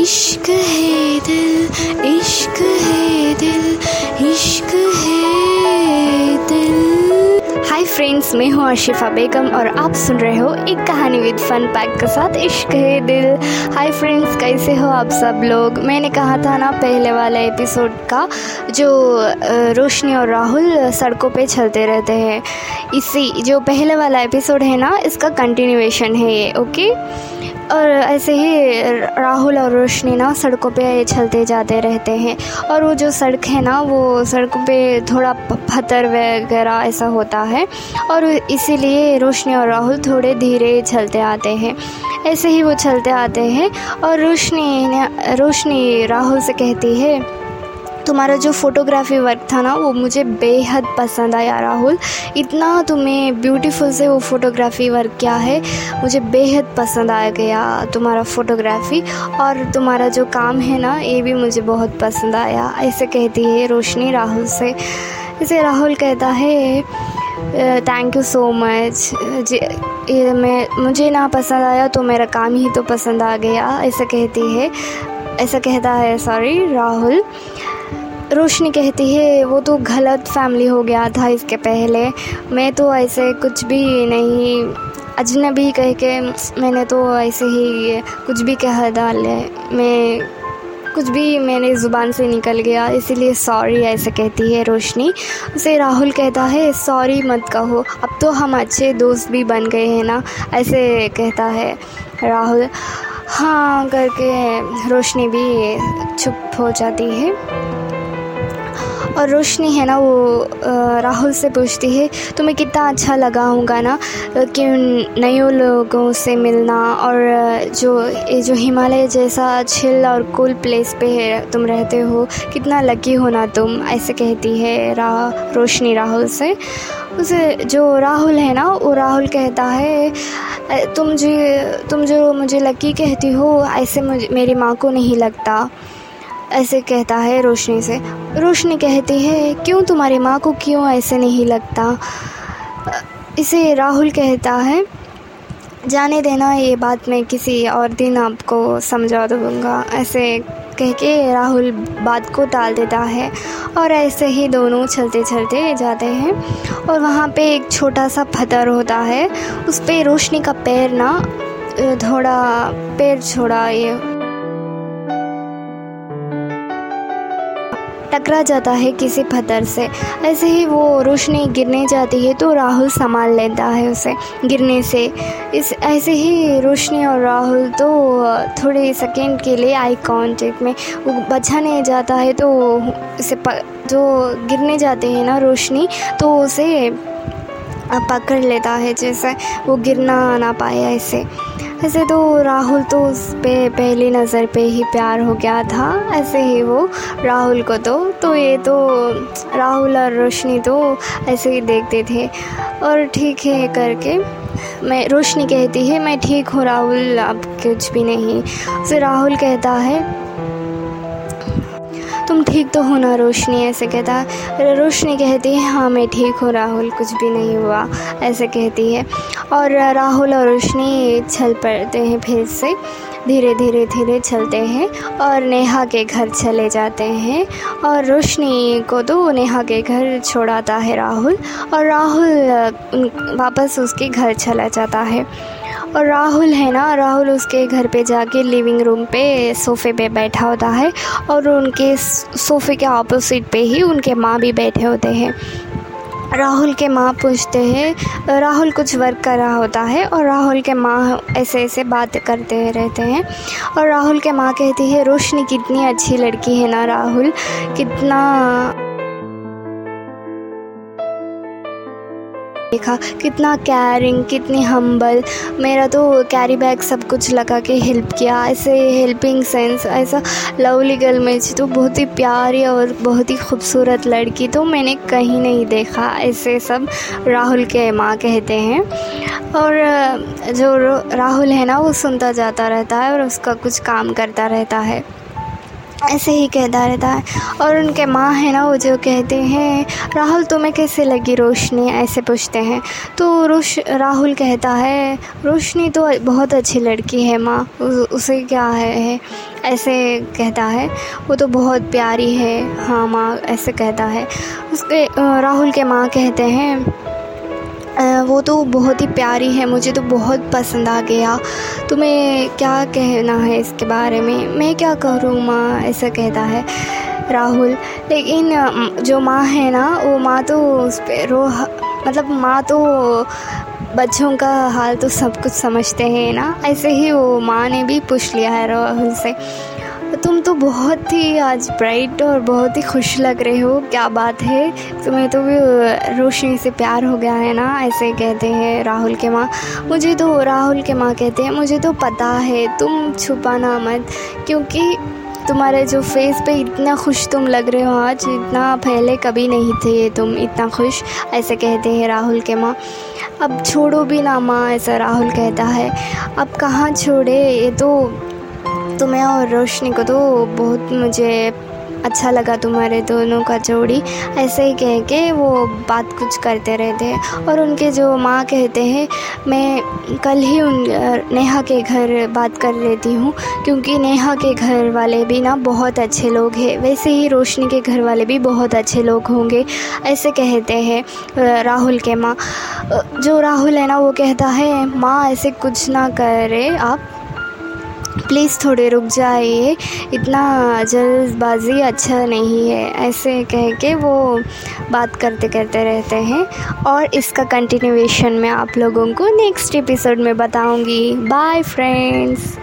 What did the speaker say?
इश्क है दिल, इश्क है दिल, इश्क है दिल। हाय फ्रेंड्स मैं हूँ अर्शिफा बेगम और आप सुन रहे हो एक कहानी विद फन पैक के साथ इश्क है दिल। हाय फ्रेंड्स कैसे हो आप सब लोग? मैंने कहा था ना पहले वाला एपिसोड का, जो रोशनी और राहुल सड़कों पे चलते रहते हैं। इसी, जो पहले वाला एपिसोड है ना, इसका कंटिन्यूएशन है ये ओके और ऐसे ही राहुल और रोशनी ना सड़कों पे चलते जाते रहते हैं। और वो जो सड़क है ना, वो सड़क पे थोड़ा पत्थर वगैरह ऐसा होता है। और इसीलिए रोशनी और राहुल थोड़े धीरे चलते आते हैं। ऐसे ही वो चलते आते हैं और रोशनी रोशनी राहुल से कहती है तुम्हारा जो फ़ोटोग्राफी वर्क था ना, वो मुझे बेहद पसंद आया राहुल। इतना तुम्हें ब्यूटीफुल से वो फ़ोटोग्राफी वर्क किया है, मुझे बेहद पसंद आ गया तुम्हारा फ़ोटोग्राफी और तुम्हारा जो काम है ना, ये भी मुझे बहुत पसंद आया। ऐसे कहती है रोशनी राहुल से। इसे राहुल कहता है थैंक यू सो मच ये मैं, मुझे ना पसंद आया तो मेरा काम ही तो पसंद आ गया। ऐसा कहती है, ऐसा कहता है सॉरी राहुल। रोशनी कहती है, वो तो गलत फैमिली हो गया था इसके पहले। मैं तो ऐसे कुछ भी नहीं, अजनबी कह के मैंने तो ऐसे ही कुछ भी कह डाले। मैं, कुछ भी मेरे ज़ुबान से निकल गया, इसीलिए सॉरी ऐसे कहती है रोशनी। उसे राहुल कहता है सॉरी मत कहो, अब तो हम अच्छे दोस्त भी बन गए हैं ना? ऐसे कहता है राहुल। हाँ करके रोशनी भी चुप हो जाती है। और रोशनी है ना वो राहुल से पूछती है, तुम्हें कितना अच्छा लगा होगा ना, कि नए लोगों से मिलना और जो, ये जो हिमालय जैसा छिल और कूल प्लेस पे है, तुम रहते हो, कितना लकी हो ना तुम, ऐसे कहती है रा, रोशनी राहुल से। उसे जो राहुल है ना, वो राहुल कहता है तुम जो तुम जो मुझे लकी कहती हो, ऐसे मुझे, मेरी माँ को नहीं लगता। ऐसे कहता है रोशनी से। रोशनी कहती है, क्यों तुम्हारी माँ को क्यों ऐसे नहीं लगता? इसे राहुल कहता है, जाने देना ये बात मैं किसी और दिन आपको समझा दूँगा। ऐसे कह के राहुल बात को टाल देता है और ऐसे ही दोनों चलते चलते जाते हैं और वहाँ पे एक छोटा सा पत्थर होता है। उस पर रोशनी का पैर ना थोड़ा, पैर छोड़ा ये टकरा जाता है किसी पत्थर से। ऐसे ही वो रोशनी गिरने जाती है तो राहुल संभाल लेता है उसे गिरने से। इस, ऐसे ही रोशनी और राहुल तो थोड़े सेकेंड के लिए आई कॉन्टेक्ट में। वो बचाने जाता है तो इसे जो गिरने जाते हैं ना रोशनी तो उसे पकड़ लेता है जैसे वो गिरना ना पाए ऐसे। ऐसे तो राहुल तो उस पर पहली नज़र पे ही प्यार हो गया था, ऐसे ही वो राहुल को तो। तो ये तो राहुल और रोशनी तो ऐसे ही देखते थे। और ठीक है करके, मैं रोशनी कहती है, मैं ठीक हूँ राहुल, अब कुछ भी नहीं। फिर राहुल कहता है तुम ठीक तो हो ना, रोशनी? ऐसे कहता है। रोशनी कहती है हाँ मैं ठीक हूँ, राहुल, कुछ भी नहीं हुआ। ऐसे कहती है। और राहुल और रोशनी चल पड़ते हैं फिर से। धीरे धीरे धीरे चलते हैं और नेहा के घर चले जाते हैं। और रोशनी को तो नेहा के घर छोड़ाता है राहुल। और राहुल वापस उसके घर चला जाता है। और राहुल है ना, राहुल उसके घर पे जाके लिविंग रूम पे सोफ़े पे बैठा होता है और उनके सोफ़े के ऑपोजिट पे ही उनके माँ भी बैठे होते हैं। राहुल के माँ पूछते हैं, राहुल कुछ वर्क कर रहा होता है? और राहुल के माँ ऐसे ऐसे बात करते रहते हैं। और राहुल के माँ कहती है, रोशनी कितनी अच्छी लड़की है ना राहुल, कितना देखा, कितना कैरिंग कितनी हम्बल मेरा तो कैरी बैग सब कुछ लगा के हेल्प किया, ऐसे हेल्पिंग सेंस ऐसा लवली गर्ल में तो बहुत ही प्यारी और बहुत ही खूबसूरत लड़की तो मैंने कहीं नहीं देखा, ऐसे सब राहुल के माँ कहते हैं। और, जो राहुल है ना, वो सुनता जाता रहता है और उसका कुछ काम करता रहता है। ऐसे ही कहता रहता है। और उनके माँ है ना वो जो कहते हैं राहुल तुम्हें कैसे लगी रोशनी? ऐसे पूछते हैं। तो रोश राहुल कहता है रोशनी तो बहुत अच्छी लड़की है माँ उसे क्या है, है? ऐसे कहता है वो तो बहुत प्यारी है। हाँ माँ ऐसे कहता है। उसके राहुल के माँ कहते हैं वो तो बहुत ही प्यारी है, मुझे तो बहुत पसंद आ गया। तुम्हें क्या कहना है इसके बारे में? मैं क्या करूँ, माँ, ऐसा कहता है राहुल। लेकिन जो माँ है ना, वो माँ तो उस पर रो मतलब माँ तो बच्चों का हाल तो सब कुछ समझते हैं ना। ऐसे ही वो माँ ने भी पूछ लिया है राहुल से। तुम तो बहुत ही आज ब्राइट और बहुत ही खुश लग रहे हो। क्या बात है? तुम्हें तो भी रोशनी से प्यार हो गया है ना, ऐसे कहते हैं राहुल के माँ। मुझे तो राहुल के माँ कहते हैं, मुझे तो पता है, तुम छुपाना मत, क्योंकि तुम्हारे जो फेस पे इतना खुश तुम लग रहे हो आज, इतना पहले कभी नहीं थे तुम इतना खुश, ऐसे कहते हैं राहुल के माँ। अब छोड़ो भी ना माँ, ऐसा राहुल कहता है। अब कहाँ छोड़े? ये तो तुम्हें और रोशनी को तो बहुत मुझे अच्छा लगा तुम्हारे दोनों का जोड़ी। ऐसे ही कह के वो बात कुछ करते रहते हैं। और उनके जो माँ कहते हैं, मैं कल ही उन, नेहा के घर बात कर लेती हूँ, क्योंकि नेहा के घर वाले भी ना बहुत अच्छे लोग हैं। वैसे ही रोशनी के घर वाले भी बहुत अच्छे लोग होंगे, ऐसे कहते हैं राहुल के माँ। जो राहुल है ना, वो कहता है, माँ, ऐसे कुछ ना करे आप। प्लीज़ थोड़े रुक जाइए। इतना जल्दबाजी अच्छा नहीं है। ऐसे कह के वो बात करते करते रहते हैं। और इसका कंटिन्यूएशन मैं आप लोगों को नेक्स्ट एपिसोड में बताऊँगी। Bye friends